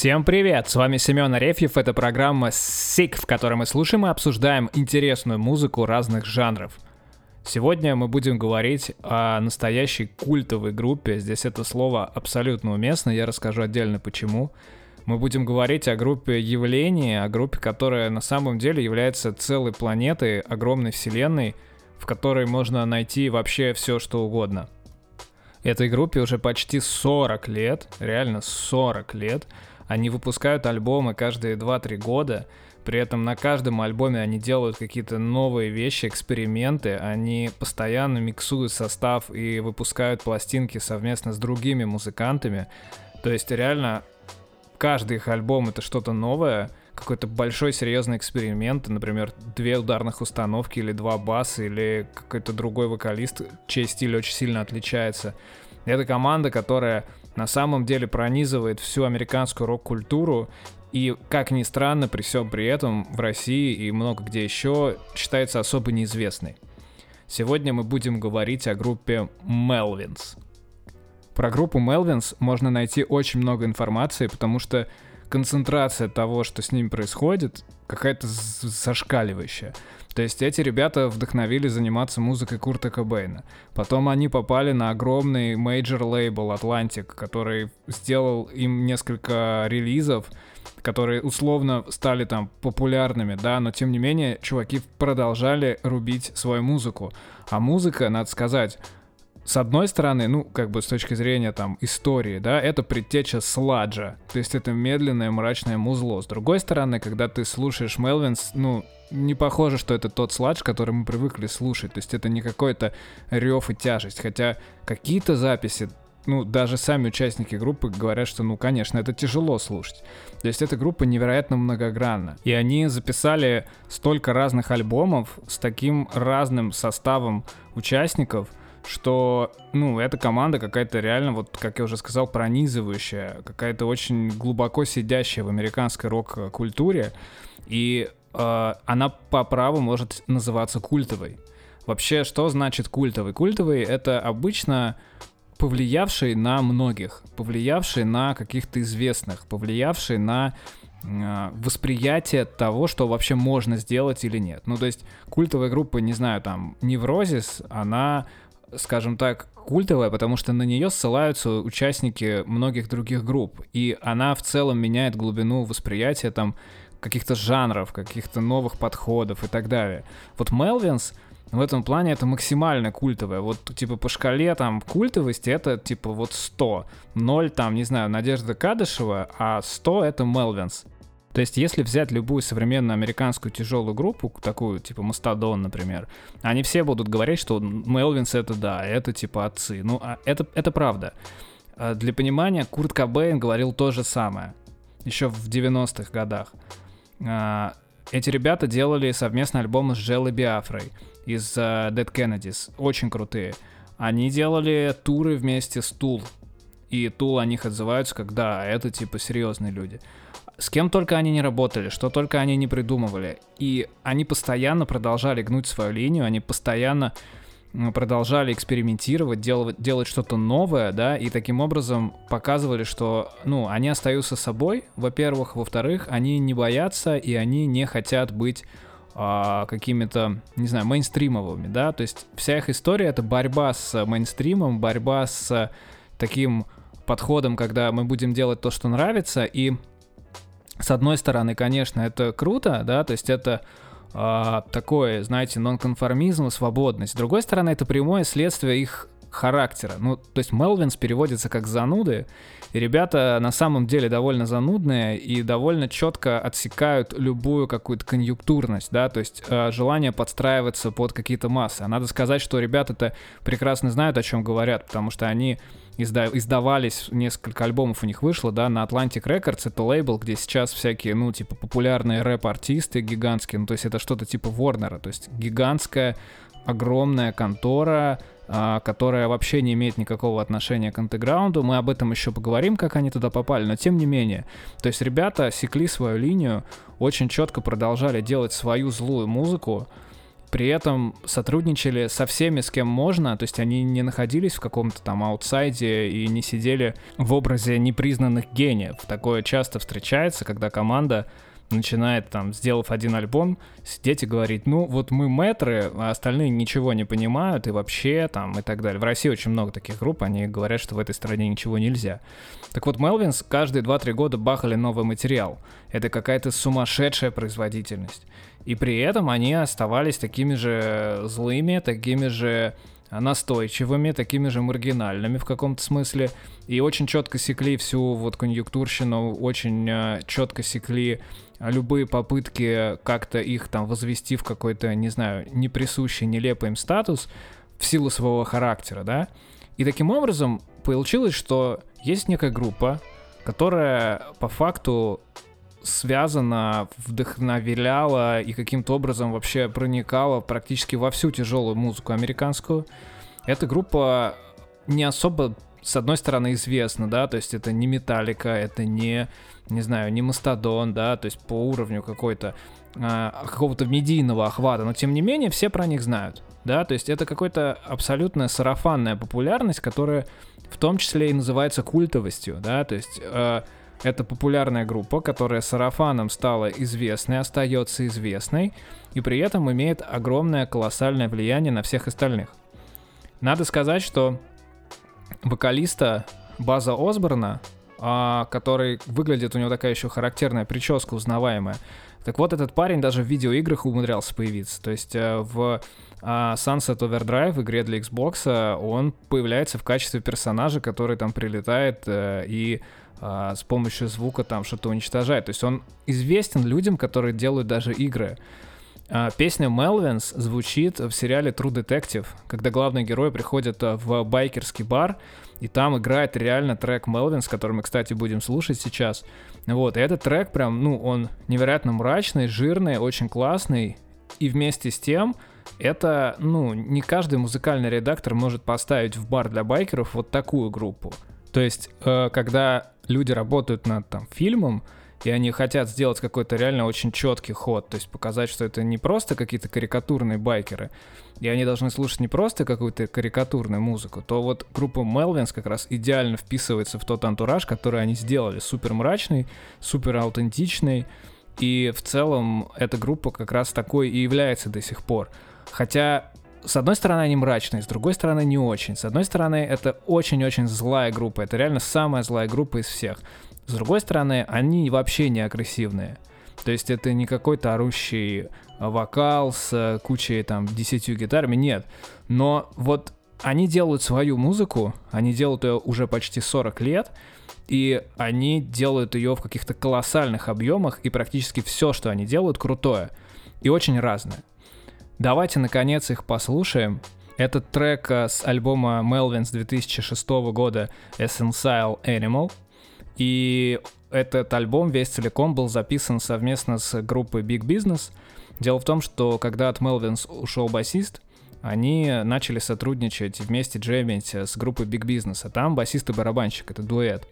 Всем привет! С вами Семен Арефьев. Это программа SICK, в которой мы слушаем и обсуждаем интересную музыку разных жанров. Сегодня мы будем говорить о настоящей культовой группе. Здесь это слово абсолютно уместно, я расскажу отдельно почему. Мы будем говорить о группе явления, о группе, которая на самом деле является целой планетой, огромной вселенной, в которой можно найти вообще все, что угодно. Этой группе уже почти 40 лет, реально 40 лет. Они выпускают альбомы каждые 2-3 года, при этом на каждом альбоме они делают какие-то новые вещи, эксперименты, они постоянно миксуют состав и выпускают пластинки совместно с другими музыкантами. То есть реально каждый их альбом это что-то новое, какой-то большой серьезный эксперимент, например, две ударных установки или два баса, или какой-то другой вокалист, чей стиль очень сильно отличается. Это команда, которая на самом деле пронизывает всю американскую рок-культуру и, как ни странно, при всем при этом в России и много где еще считается особо неизвестной. Сегодня мы будем говорить о группе Melvins. Про группу Melvins можно найти очень много информации, потому что концентрация того, что с ними происходит, какая-то зашкаливающая. То есть эти ребята вдохновили заниматься музыкой Курта Кобейна. Потом они попали на огромный major label Atlantic, который сделал им несколько релизов, которые условно стали там популярными, да, но тем не менее чуваки продолжали рубить свою музыку. А музыка, надо сказать, с одной стороны, ну, как бы с точки зрения там истории, да, это предтеча sludge а, то есть это медленное мрачное музло. С другой стороны, когда ты слушаешь Melvins, ну, не похоже, что это тот сладж, который мы привыкли слушать, то есть это не какой-то рев и тяжесть, хотя какие-то записи ну, даже сами участники группы говорят, что, ну, конечно, это тяжело слушать. То есть эта группа невероятно многогранна. И они записали столько разных альбомов с таким разным составом участников — что, ну, эта команда какая-то реально, вот, как я уже сказал, пронизывающая, какая-то очень глубоко сидящая в американской рок-культуре, и э, она по праву может называться культовой. Вообще, что значит культовый? Культовый — это обычно повлиявший на многих, повлиявший на каких-то известных, повлиявший на э, восприятие того, что вообще можно сделать или нет. Ну, то есть культовая группа, не знаю, там, Неврозис, она скажем так, культовая, потому что на нее ссылаются участники многих других групп, и она в целом меняет глубину восприятия там каких-то жанров, каких-то новых подходов и так далее. Вот Мелвинс в этом плане это максимально культовая. Вот типа по шкале там культовости это типа вот 100. 0 там, не знаю, Надежда Кадышева, а 100 это Мелвинс. То есть, если взять любую современную американскую тяжелую группу, такую, типа Мастодон, например, они все будут говорить, что Мелвинс это да, это типа отцы. Ну, а это, это правда. А для понимания, Курт Кобейн говорил то же самое. Еще в 90-х годах. А, эти ребята делали совместный альбом с Джеллой Биафрой из uh, Dead Kennedys. Очень крутые. Они делали туры вместе с Тул. И Тул о них отзываются, как да, это типа серьезные люди. С кем только они не работали, что только они не придумывали. И они постоянно продолжали гнуть свою линию, они постоянно продолжали экспериментировать, делать, делать что-то новое, да, и таким образом показывали, что, ну, они остаются собой, во-первых, во-вторых, они не боятся и они не хотят быть а, какими-то, не знаю, мейнстримовыми, да, то есть вся их история это борьба с мейнстримом, борьба с таким подходом, когда мы будем делать то, что нравится, и с одной стороны, конечно, это круто, да, то есть это э, такое, знаете, нонконформизм, свободность. С другой стороны, это прямое следствие их характера. Ну, то есть Мелвинс переводится как зануды, и ребята на самом деле довольно занудные и довольно четко отсекают любую какую-то конъюнктурность, да, то есть э, желание подстраиваться под какие-то массы. А надо сказать, что ребята-то прекрасно знают, о чем говорят, потому что они изда- издавались, несколько альбомов у них вышло, да, на Atlantic Records, это лейбл, где сейчас всякие, ну, типа, популярные рэп-артисты гигантские, ну, то есть это что-то типа Ворнера, то есть гигантская, огромная контора, а, которая вообще не имеет никакого отношения к андеграунду. Мы об этом еще поговорим, как они туда попали, но тем не менее. То есть ребята секли свою линию, очень четко продолжали делать свою злую музыку, при этом сотрудничали со всеми, с кем можно, то есть они не находились в каком-то там аутсайде и не сидели в образе непризнанных гениев. Такое часто встречается, когда команда начинает там, сделав один альбом, сидеть и говорить, ну вот мы мэтры, а остальные ничего не понимают и вообще там и так далее. В России очень много таких групп, они говорят, что в этой стране ничего нельзя. Так вот, Мелвинс каждые 2-3 года бахали новый материал. Это какая-то сумасшедшая производительность. И при этом они оставались такими же злыми, такими же настойчивыми, такими же маргинальными в каком-то смысле. И очень четко секли всю вот конъюнктурщину, очень э, четко секли любые попытки как-то их там возвести в какой-то, не знаю, неприсущий, нелепый им статус в силу своего характера, да. И таким образом получилось, что есть некая группа, которая по факту связана, вдохновляла и каким-то образом вообще проникала практически во всю тяжелую музыку американскую. Эта группа не особо, с одной стороны, известна, да, то есть это не Металлика, это не не знаю, не Мастодон, да, то есть по уровню какой-то а, какого-то медийного охвата, но тем не менее все про них знают, да, то есть это какая-то абсолютная сарафанная популярность, которая в том числе и называется культовостью, да, то есть э, это популярная группа, которая сарафаном стала известной, остается известной, и при этом имеет огромное колоссальное влияние на всех остальных. Надо сказать, что вокалиста База Осборна а, который выглядит, у него такая еще характерная прическа узнаваемая. Так вот, этот парень даже в видеоиграх умудрялся появиться. То есть э, в а, Sunset Overdrive, игре для Xbox, он появляется в качестве персонажа, который там прилетает э, и а, с помощью звука там что-то уничтожает. То есть он известен людям, которые делают даже игры. А, песня Melvins звучит в сериале True Detective, когда главный герой приходит э, в байкерский бар, и там играет реально трек Melvins, который мы, кстати, будем слушать сейчас. Вот, и этот трек прям, ну, он невероятно мрачный, жирный, очень классный, и вместе с тем это, ну, не каждый музыкальный редактор может поставить в бар для байкеров вот такую группу. То есть, э, когда люди работают над там фильмом, и они хотят сделать какой-то реально очень четкий ход, то есть показать, что это не просто какие-то карикатурные байкеры, и они должны слушать не просто какую-то карикатурную музыку, то вот группа Melvins как раз идеально вписывается в тот антураж, который они сделали, супер мрачный, супер аутентичный, и в целом эта группа как раз такой и является до сих пор. Хотя с одной стороны, они мрачные, с другой стороны, не очень. С одной стороны, это очень-очень злая группа. Это реально самая злая группа из всех. С другой стороны, они вообще не агрессивные. То есть это не какой-то орущий вокал с э, кучей там десятью гитарами, нет. Но вот они делают свою музыку, они делают ее уже почти 40 лет, и они делают ее в каких-то колоссальных объемах, и практически все, что они делают, крутое и очень разное. Давайте, наконец, их послушаем. Этот трек э, с альбома Melvins 2006 года Essential Animal — и этот альбом весь целиком был записан совместно с группой Big Business. Дело в том, что когда от Melvins ушел басист, они начали сотрудничать вместе джемить с группой Big Business, а там басист и барабанщик, это дуэт.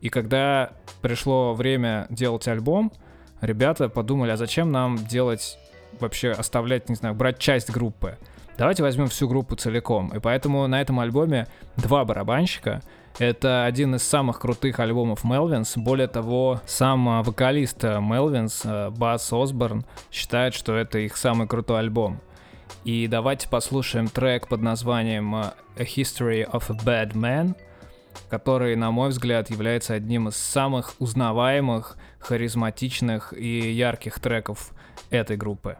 И когда пришло время делать альбом, ребята подумали, а зачем нам делать, вообще оставлять, не знаю, брать часть группы? Давайте возьмем всю группу целиком. И поэтому на этом альбоме два барабанщика — это один из самых крутых альбомов Мелвинс. Более того, сам а, вокалист Мелвинс, а, Бас Осборн, считает, что это их самый крутой альбом. И давайте послушаем трек под названием а, A History of a Bad Man, который, на мой взгляд, является одним из самых узнаваемых, харизматичных и ярких треков этой группы.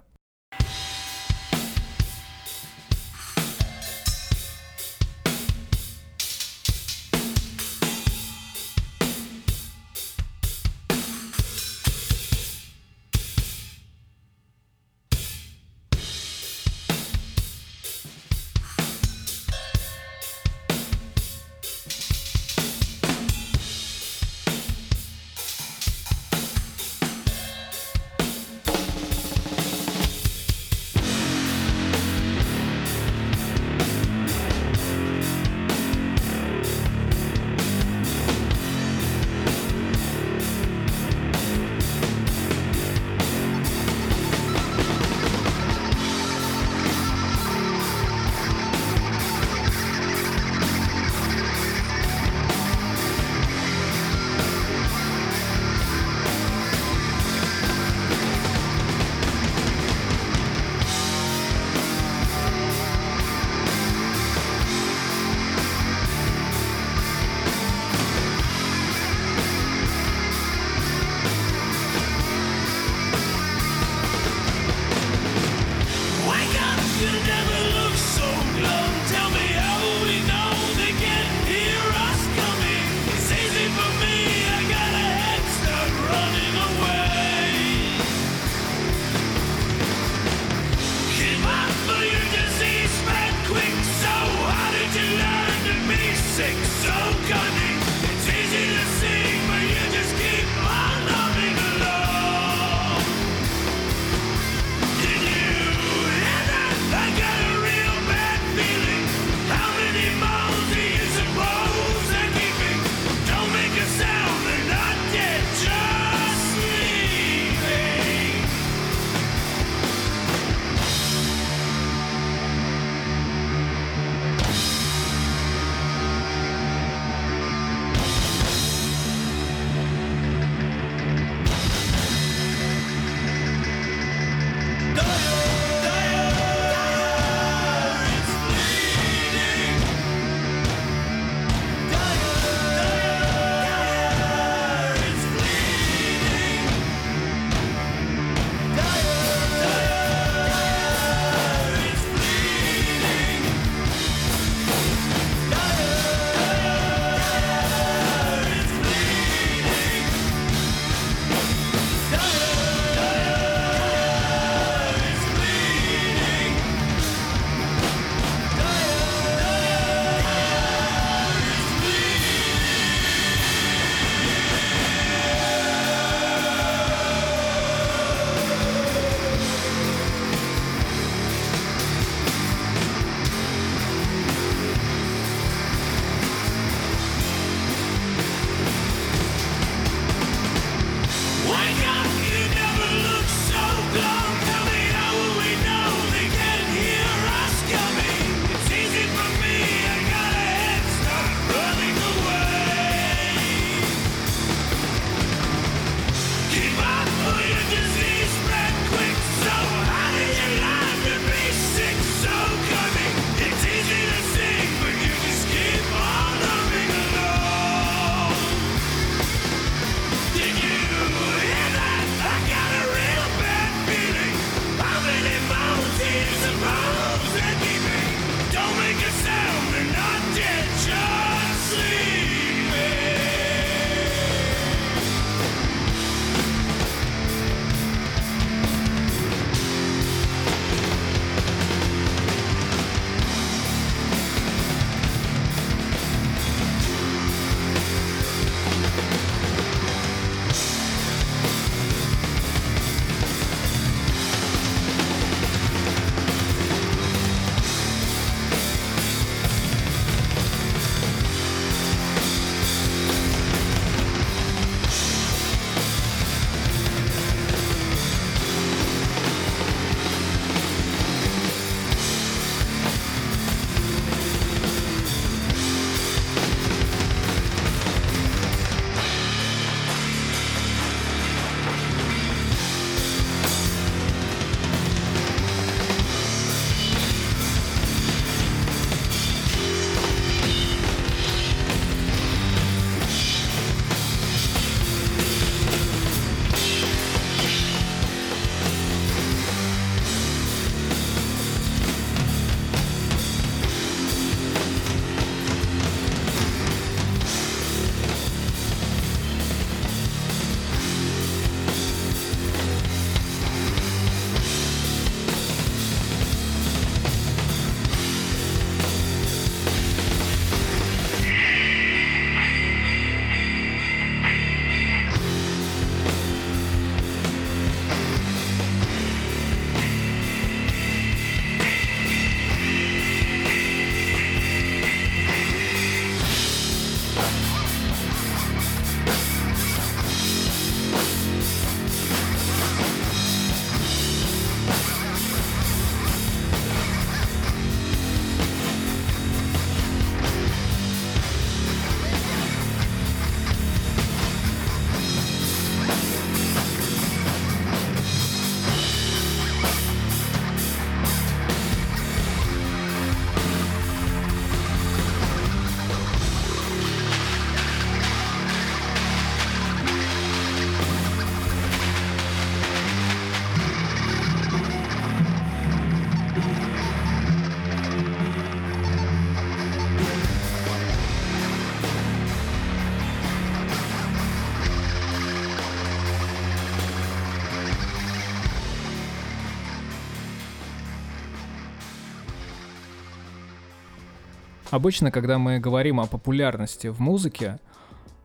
Обычно, когда мы говорим о популярности в музыке,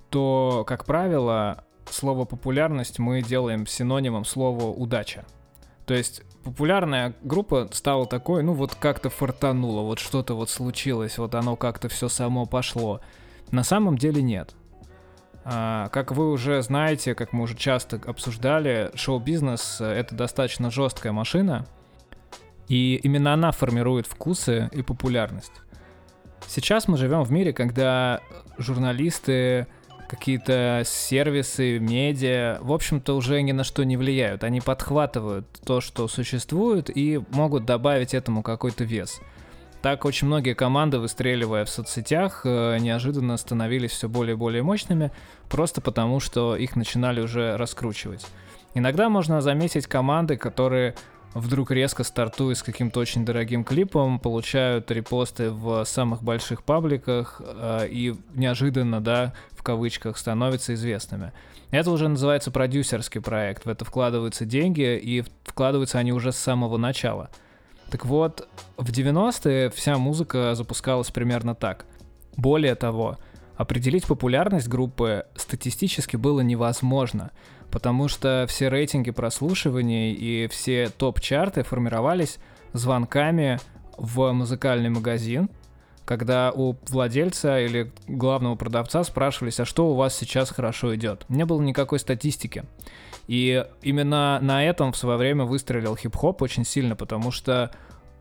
то, как правило, слово популярность мы делаем синонимом слова удача. То есть популярная группа стала такой, ну вот как-то фартануло, вот что-то вот случилось, вот оно как-то все само пошло. На самом деле нет. А, как вы уже знаете, как мы уже часто обсуждали, шоу-бизнес — это достаточно жесткая машина, и именно она формирует вкусы и популярность. Сейчас мы живем в мире, когда журналисты, какие-то сервисы, медиа, в общем-то, уже ни на что не влияют. Они подхватывают то, что существует, и могут добавить этому какой-то вес. Так очень многие команды, выстреливая в соцсетях, э, неожиданно становились все более и более мощными, просто потому что их начинали уже раскручивать. Иногда можно заметить команды, которые вдруг резко стартуют с каким-то очень дорогим клипом, получают репосты в самых больших пабликах э, и неожиданно, да, в кавычках, становятся известными. Это уже называется продюсерский проект, в это вкладываются деньги, и вкладываются они уже с самого начала. Так вот, в 90-е вся музыка запускалась примерно так. Более того, определить популярность группы статистически было невозможно — потому что все рейтинги прослушиваний и все топ-чарты формировались звонками в музыкальный магазин, когда у владельца или главного продавца спрашивались, а что у вас сейчас хорошо идет. Не было никакой статистики. И именно на этом в свое время выстрелил хип-хоп очень сильно, потому что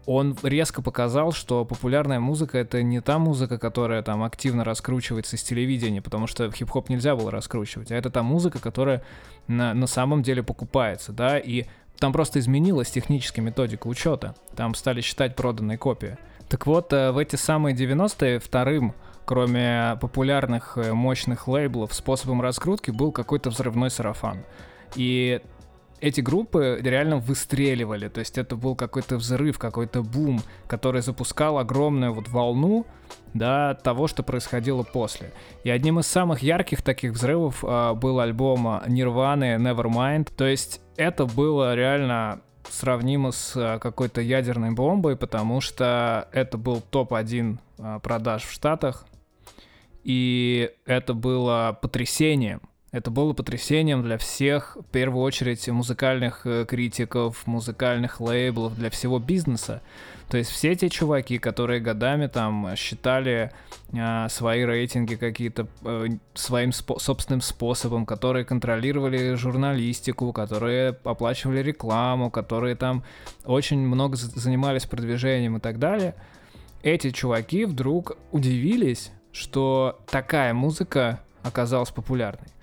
он резко показал, что популярная музыка это не та музыка, которая там активно раскручивается с телевидения, потому что хип-хоп нельзя было раскручивать, а это та музыка, которая на, на самом деле покупается, да, и там просто изменилась техническая методика учета, там стали считать проданные копии. Так вот, э, в эти самые 90-е вторым кроме популярных э, мощных лейблов, способом раскрутки был какой-то взрывной сарафан. И эти группы реально выстреливали, то есть это был какой-то взрыв, какой-то бум, который запускал огромную вот волну, да, того, что происходило после. И одним из самых ярких таких взрывов э, был альбом Nirvana Nevermind, то есть это было реально сравнимо с э, какой-то ядерной бомбой, потому что это был топ-1 э, продаж в Штатах, и это было потрясением. Это было потрясением для всех, в первую очередь, музыкальных э, критиков, музыкальных лейблов, для всего бизнеса. То есть все те чуваки, которые годами там считали э, свои рейтинги какие-то э, своим спо- собственным способом, которые контролировали журналистику, которые оплачивали рекламу, которые там очень много занимались продвижением и так далее, эти чуваки вдруг удивились, что такая музыка оказалась популярной.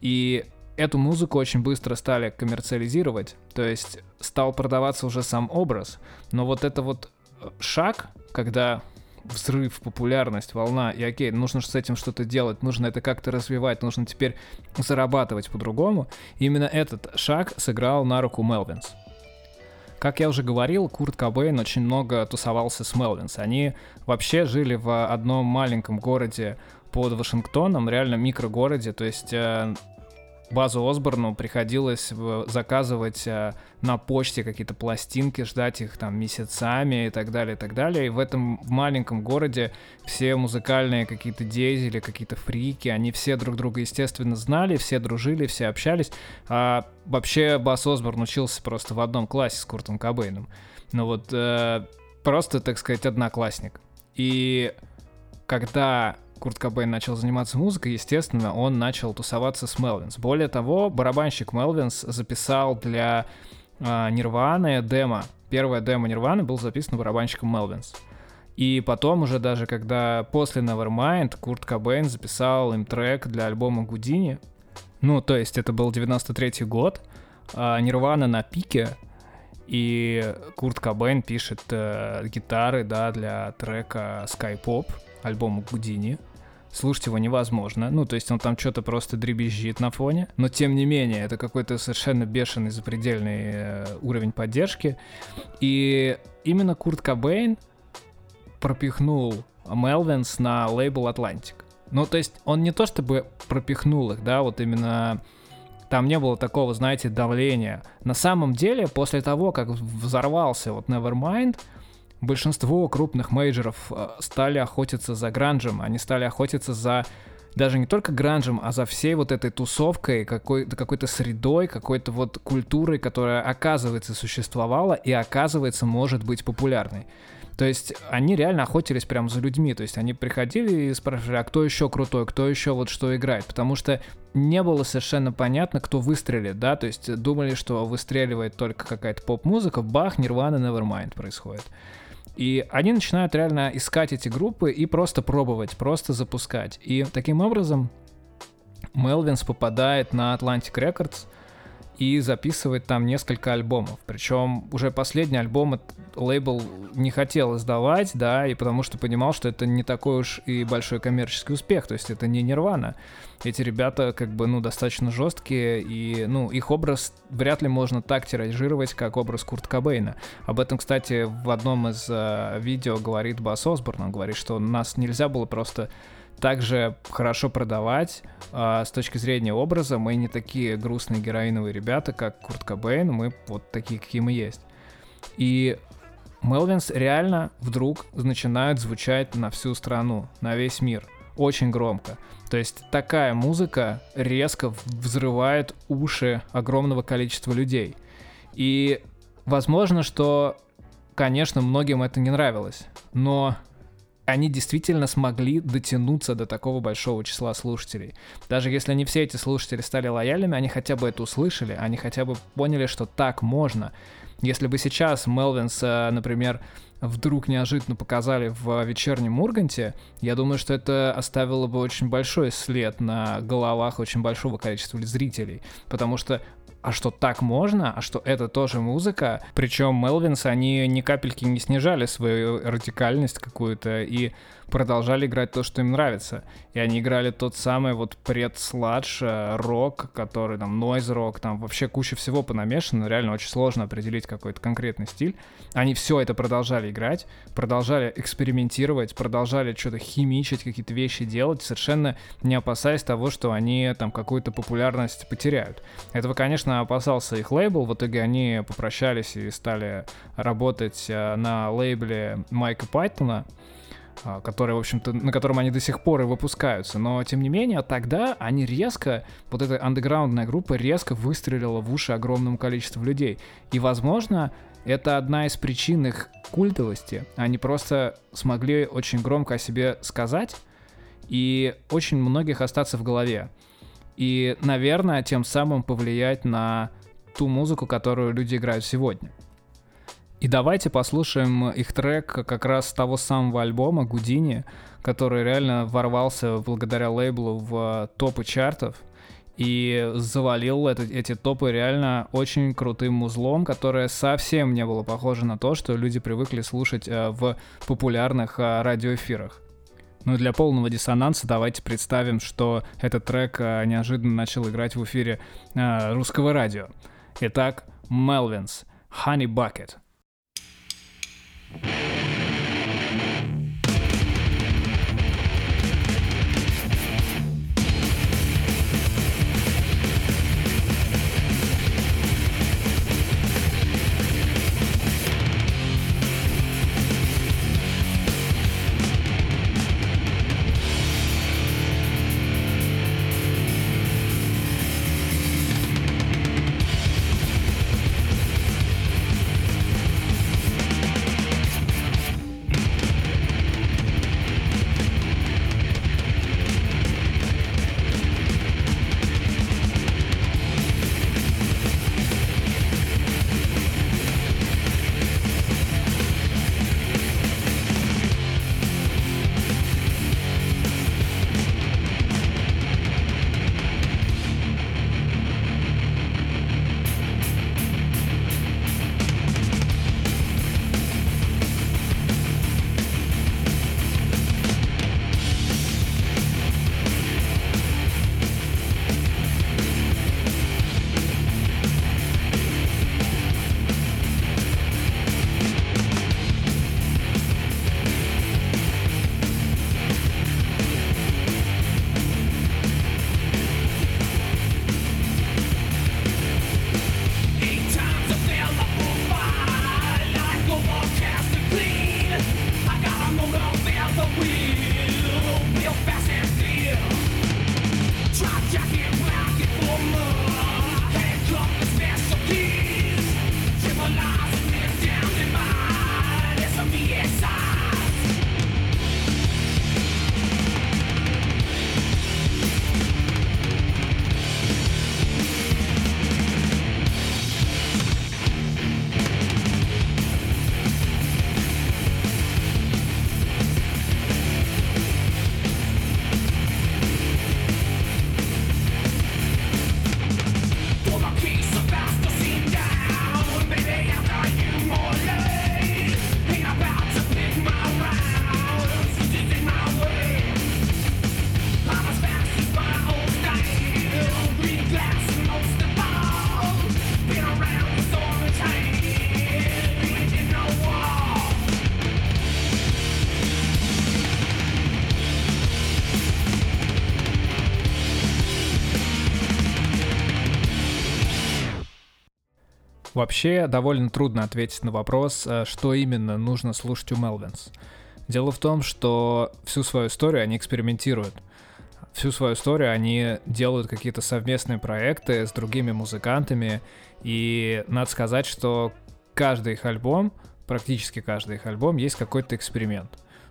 И эту музыку очень быстро стали коммерциализировать, то есть стал продаваться уже сам образ. Но вот это вот э, шаг, когда взрыв, популярность, волна, и окей, нужно с этим что-то делать, нужно это как-то развивать, нужно теперь зарабатывать по-другому. Именно этот шаг сыграл на руку Мелвинс. Как я уже говорил, Курт Кобейн очень много тусовался с Мелвинс. Они вообще жили в одном маленьком городе под Вашингтоном, реально микрогороде, то есть э, Базу Осборну приходилось заказывать э, на почте какие-то пластинки, ждать их там месяцами и так далее, и так далее. И в этом маленьком городе все музыкальные какие-то дезели, какие-то фрики, они все друг друга, естественно, знали, все дружили, все общались. А вообще Бас Осборн учился просто в одном классе с Куртом Кобейном. Ну вот, э, просто, так сказать, одноклассник. И когда Курт Кобейн начал заниматься музыкой, естественно, он начал тусоваться с Мелвинс. Более того, барабанщик Мелвинс записал для э, Нирваны демо. Первое демо Нирваны было записано барабанщиком Мелвинс. И потом уже даже, когда после Nevermind Курт Кобейн записал им трек для альбома Гудини. Ну, то есть это был 93-й год, а Нирвана на пике, и Курт Кобейн пишет э, гитары, да, для трека Sky Pop, альбома Гудини слушать его невозможно. Ну, то есть он там что-то просто дребезжит на фоне. Но тем не менее, это какой-то совершенно бешеный запредельный э, уровень поддержки. И именно Курт Кобейн пропихнул Мелвинс на лейбл Atlantic. Ну, то есть он не то чтобы пропихнул их, да, вот именно там не было такого, знаете, давления. На самом деле, после того, как взорвался вот Nevermind, большинство крупных мейджеров э, стали охотиться за гранжем, они стали охотиться за даже не только гранжем, а за всей вот этой тусовкой, какой-то какой средой, какой-то вот культурой, которая оказывается существовала и оказывается может быть популярной. То есть они реально охотились прям за людьми, то есть они приходили и спрашивали, а кто еще крутой, кто еще вот что играет, потому что не было совершенно понятно, кто выстрелит, да, то есть думали, что выстреливает только какая-то поп-музыка, бах, Нирвана, Nevermind происходит. И они начинают реально искать эти группы и просто пробовать, просто запускать. И таким образом Мелвинс попадает на Atlantic Records — и записывает там несколько альбомов. Причем уже последний альбом лейбл не хотел издавать, да, и потому что понимал, что это не такой уж и большой коммерческий успех, то есть это не Нирвана. Эти ребята как бы, ну, достаточно жесткие, и, ну, их образ вряд ли можно так тиражировать, как образ Курт Кобейна. Об этом, кстати, в одном из э, видео говорит Бас Осборн, он говорит, что нас нельзя было просто также хорошо продавать э, с точки зрения образа. Мы не такие грустные героиновые ребята, как Курт Кобейн, мы вот такие, какие мы есть. И Мелвинс реально вдруг начинают звучать на всю страну, на весь мир. Очень громко. То есть такая музыка резко взрывает уши огромного количества людей. И возможно, что, конечно, многим это не нравилось. Но они действительно смогли дотянуться до такого большого числа слушателей. Даже если не все эти слушатели стали лояльными, они хотя бы это услышали, они хотя бы поняли, что так можно. Если бы сейчас Мелвинс, э, например, вдруг неожиданно показали в вечернем Урганте, я думаю, что это оставило бы очень большой след на головах очень большого количества зрителей. Потому что а что так можно, а что это тоже музыка. Причем Мелвинс, они ни капельки не снижали свою радикальность какую-то и продолжали играть то, что им нравится. И они играли тот самый вот пред-сладж, э, рок, который там, нойз-рок, там вообще куча всего понамешано, реально очень сложно определить какой-то конкретный стиль. Они все это продолжали играть, продолжали экспериментировать, продолжали что-то химичить, какие-то вещи делать, совершенно не опасаясь того, что они там какую-то популярность потеряют. Этого, конечно, опасался их лейбл, в итоге они попрощались и стали работать э, на лейбле Майка Пайтона, который, в общем-то, на котором они до сих пор и выпускаются. Но, тем не менее, тогда они резко, вот эта андеграундная группа резко выстрелила в уши огромному количеству людей. И, возможно, это одна из причин их культовости. Они просто смогли очень громко о себе сказать и очень многих остаться в голове. И, наверное, тем самым повлиять на ту музыку, которую люди играют сегодня. И давайте послушаем их трек как раз с того самого альбома Гудини, который реально ворвался благодаря лейблу в топы чартов и завалил это, эти топы реально очень крутым музлом, которое совсем не было похоже на то, что люди привыкли слушать э, в популярных э, радиоэфирах. Ну и для полного диссонанса давайте представим, что этот трек э, неожиданно начал играть в эфире э, русского радио. Итак, Melvins, Honey Bucket. Thank. Вообще довольно трудно ответить на вопрос, э, что именно нужно слушать у Мелвинс. Дело в том, что всю свою историю они экспериментируют. Всю свою историю они делают какие-то совместные проекты с другими музыкантами. И надо сказать, что каждый их альбом, практически каждый их альбом, есть какой-то эксперимент.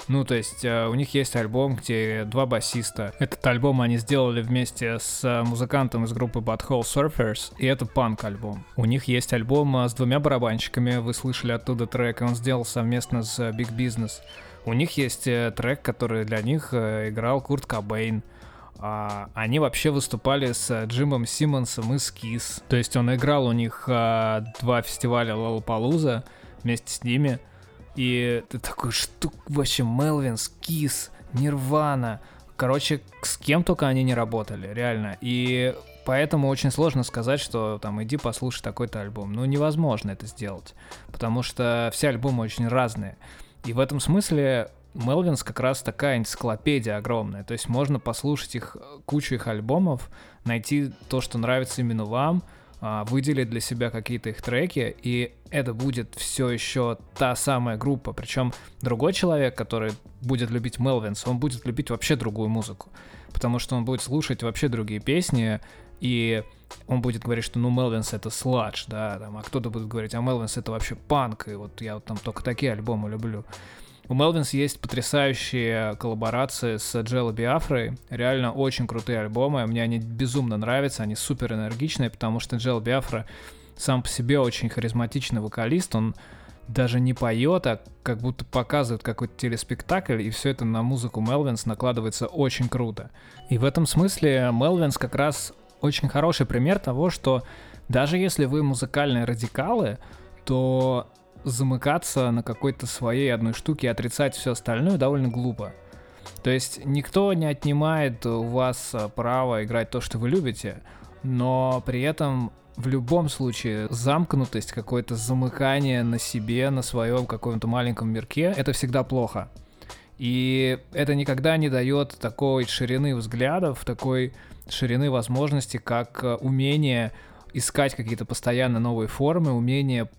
Ну, то есть э, у них есть альбом, где два басиста. Этот альбом они сделали вместе с э, музыкантом из группы Butthole Surfers, и это панк-альбом. У них есть альбом э, с двумя барабанщиками, вы слышали оттуда трек, он сделал совместно с Big Business. У них есть трек, который для них играл Курт Кобейн. А, они вообще выступали с Джимом Симмонсом из Kiss. То есть он играл у них два фестиваля Лолопалуза вместе с ними. И ты такой, что вообще Мелвинс, Кис, Нирвана. Короче, с кем только они не работали, реально. И поэтому очень сложно сказать, что там иди послушай такой-то альбом. Ну, невозможно это сделать, потому что все альбомы очень разные. И в этом смысле Мелвинс как раз такая энциклопедия огромная. То есть можно послушать их, кучу их альбомов, найти то, что нравится именно вам — выделить для себя какие-то их треки, и это будет все еще та самая группа. Причем другой человек, который будет любить Мелвинс, он будет любить вообще другую музыку, потому что он будет слушать вообще другие песни, и он будет говорить, что ну Мелвинс это сладж, да, там, а кто-то будет говорить, а Мелвинс это вообще панк, и вот я вот там только такие альбомы люблю. У Мелвинс есть потрясающие коллаборации с Джелло Биафрой. Реально очень крутые альбомы. Мне они безумно нравятся, они супер энергичные, потому что Джелло Биафра сам по себе очень харизматичный вокалист. Он даже не поет, а как будто показывает какой-то телеспектакль, и все это на музыку Мелвинс накладывается очень круто. И в этом смысле Мелвинс как раз очень хороший пример того, что даже если вы музыкальные радикалы, то замыкаться на какой-то своей одной штуке и отрицать все остальное довольно глупо. То есть никто не отнимает у вас э, право играть то, что вы любите, но при этом в любом случае замкнутость, какое-то замыкание на себе, на своем каком-то маленьком мирке, это всегда плохо. И это никогда не дает такой ширины взглядов, такой ширины возможностей, как э, умение искать какие-то постоянно новые формы, умение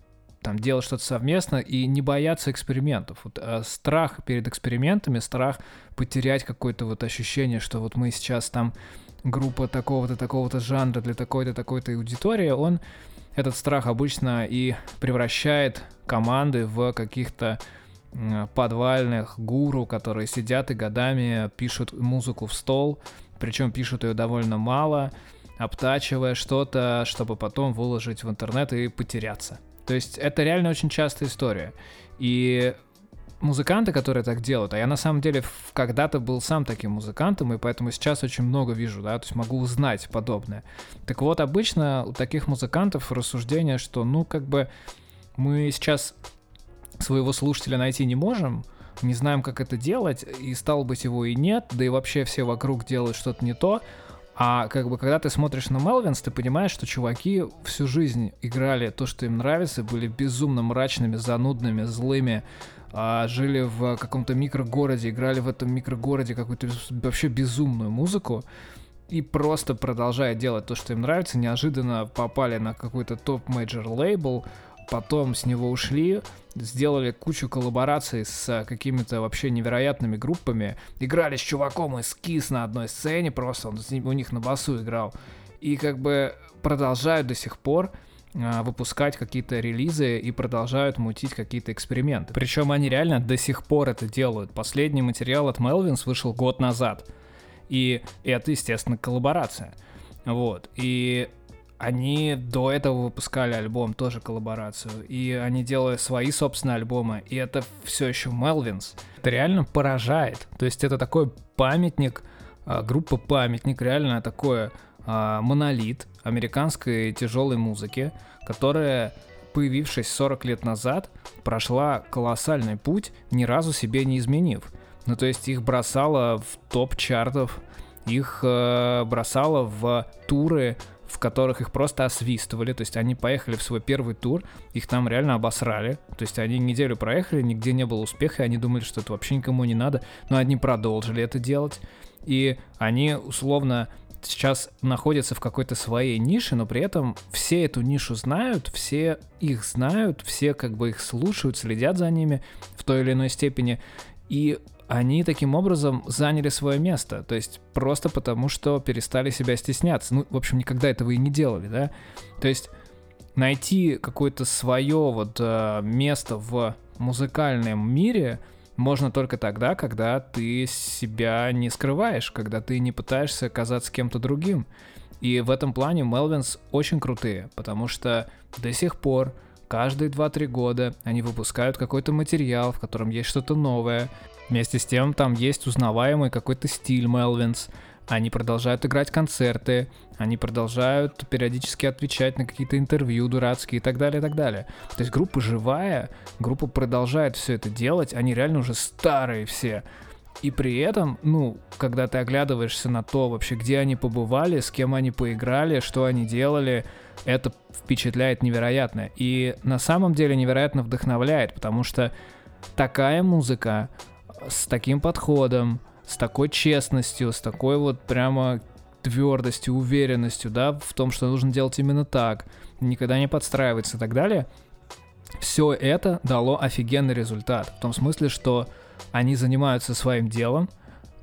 там делать что-то совместно и не бояться экспериментов. Вот, э, страх перед экспериментами, страх потерять какое-то вот ощущение, что вот мы сейчас там группа такого-то, такого-то жанра для такой-то, такой-то аудитории, он этот страх обычно и превращает команды в каких-то подвальных гуру, которые сидят и годами пишут музыку в стол, причем пишут ее довольно мало, обтачивая что-то, чтобы потом выложить в интернет и потеряться. То есть это реально очень частая история. И музыканты, которые так делают, а я на самом деле когда-то был сам таким музыкантом, и поэтому сейчас очень много вижу, да, то есть могу узнать подобное. Так вот, обычно у таких музыкантов рассуждение, что, ну, как бы мы сейчас своего слушателя найти не можем, не знаем, как это делать, и стал быть его и нет, да и вообще все вокруг делают что-то не то, а как бы когда ты смотришь на Melvins, ты понимаешь, что чуваки всю жизнь играли то, что им нравится, были безумно мрачными, занудными, злыми, а, жили в каком-то микрогороде, играли в этом микрогороде какую-то вообще безумную музыку и просто продолжая делать то, что им нравится, неожиданно попали на какой-то топ- major label, потом с него ушли, сделали кучу коллабораций с какими-то вообще невероятными группами, играли с чуваком из Kiss на одной сцене, просто он у них на басу играл, и как бы продолжают до сих пор а, выпускать какие-то релизы и продолжают мутить какие-то эксперименты. Причем они реально до сих пор это делают. Последний материал от Melvins вышел год назад. И это, естественно, коллаборация. Вот. И они до этого выпускали альбом, тоже коллаборацию, и они делали свои собственные альбомы, и это все еще Мелвинс. Это реально поражает. То есть это такой памятник, а, группа памятник, реально такое а, монолит американской тяжелой музыки, которая появившись 40 лет назад, прошла колоссальный путь, ни разу себе не изменив. Ну, то есть их бросало в топ чартов, их э, бросало в туры в которых их просто освистывали, то есть они поехали в свой первый тур, их там реально обосрали, то есть они неделю проехали, нигде не было успеха, и они думали, что это вообще никому не надо, но они продолжили это делать, и они условно сейчас находятся в какой-то своей нише, но при этом все эту нишу знают, все их знают, все как бы их слушают, следят за ними в той или иной степени. И они таким образом заняли свое место. То есть просто потому, что перестали себя стесняться. Ну, в общем, никогда этого и не делали, да. То есть найти какое-то свое вот э, место в музыкальном мире можно только тогда, когда ты себя не скрываешь, когда ты не пытаешься казаться кем-то другим. И в этом плане Мелвинс очень крутые, потому что до сих пор каждые 2-3 года они выпускают какой-то материал, в котором есть что-то новое. Вместе с тем там есть узнаваемый какой-то стиль Мелвинс, они продолжают играть концерты, они продолжают периодически отвечать на какие-то интервью дурацкие и так далее, и так далее. То есть группа живая, группа продолжает все это делать, они реально уже старые все. И при этом, ну, когда ты оглядываешься на то вообще, где они побывали, с кем они поиграли, что они делали, это впечатляет невероятно. И на самом деле невероятно вдохновляет, потому что такая музыка с таким подходом, с такой честностью, с такой вот прямо твердостью, уверенностью, да, в том, что нужно делать именно так, никогда не подстраиваться и так далее, все это дало офигенный результат. В том смысле, что они занимаются своим делом,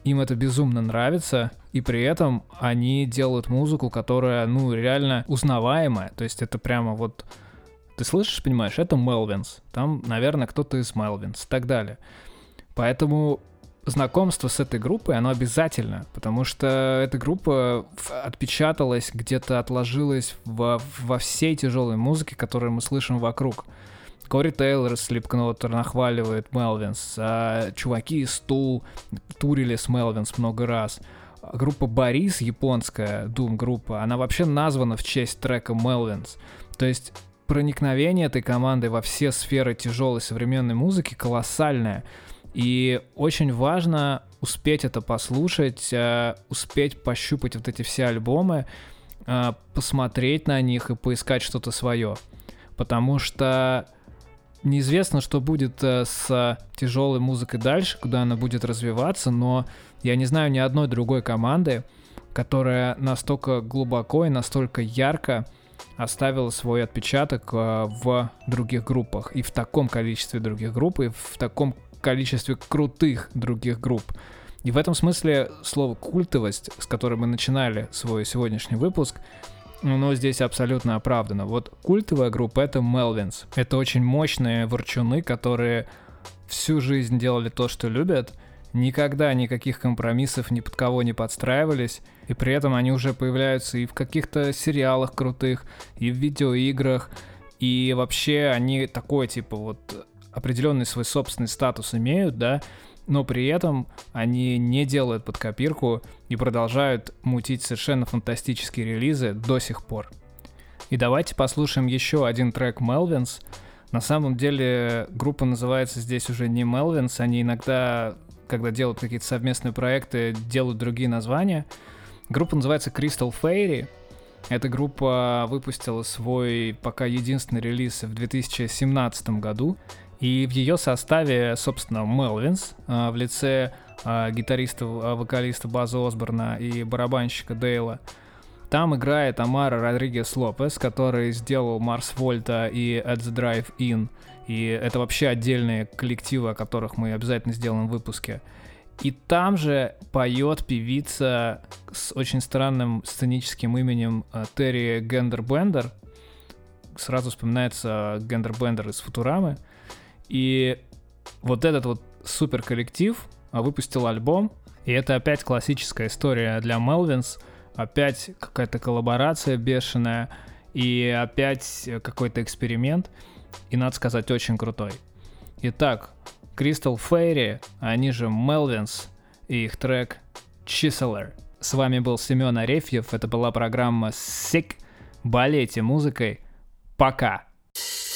им это безумно нравится, и при этом они делают музыку, которая, ну, реально узнаваемая. То есть это прямо вот... Ты слышишь, понимаешь, это Melvins. Там, наверное, кто-то из Melvins и так далее. Поэтому знакомство с этой группой, оно обязательно, потому что эта группа отпечаталась, где-то отложилась во, во всей тяжелой музыке, которую мы слышим вокруг. Кори Тейлор из Slipknot нахваливает Melvins, а чуваки из Tool турили с Melvins много раз. Группа Boris, японская Doom-группа, она вообще названа в честь трека Melvins. То есть проникновение этой команды во все сферы тяжелой современной музыки колоссальное. И очень важно успеть это послушать, э, успеть пощупать вот эти все альбомы, э, посмотреть на них и поискать что-то свое. Потому что неизвестно, что будет э, с тяжелой музыкой дальше, куда она будет развиваться, но я не знаю ни одной другой команды, которая настолько глубоко и настолько ярко оставила свой отпечаток в других группах и в таком количестве других групп и в таком количестве крутых других групп. И в этом смысле слово «культовость», с которой мы начинали свой сегодняшний выпуск, оно здесь абсолютно оправдано. Вот культовая группа — это Melvins. Это очень мощные ворчуны, которые всю жизнь делали то, что любят, никогда никаких компромиссов ни под кого не подстраивались, и при этом они уже появляются и в каких-то сериалах крутых, и в видеоиграх, и вообще они такой, типа, вот определенный свой собственный статус имеют, да, но при этом они не делают под копирку и продолжают мутить совершенно фантастические релизы до сих пор. И давайте послушаем еще один трек Melvins. На самом деле группа называется здесь уже не Melvins, они иногда, когда делают какие-то совместные проекты, делают другие названия. Группа называется Crystal Fairy. Эта группа выпустила свой пока единственный релиз в 2017 году. И в ее составе, собственно, Мелвинс в лице а, гитариста, а, вокалиста База Осборна и барабанщика Дейла. Там играет Амара Родригес Лопес, который сделал Марс Вольта и At the Drive In. И это вообще отдельные коллективы, о которых мы обязательно сделаем в выпуске. И там же поет певица с очень странным сценическим именем а, Терри Гендербендер. Сразу вспоминается Гендербендер из Футурамы. И вот этот вот супер коллектив а, выпустил альбом, и это опять классическая история для Melvins, опять какая-то коллаборация бешеная, и опять какой-то эксперимент, и, надо сказать, очень крутой. Итак, Crystal Fairy, они же Melvins, и их трек Chiseler. С вами был Семен Арефьев, это была программа Sick. Болейте музыкой. Пока! strong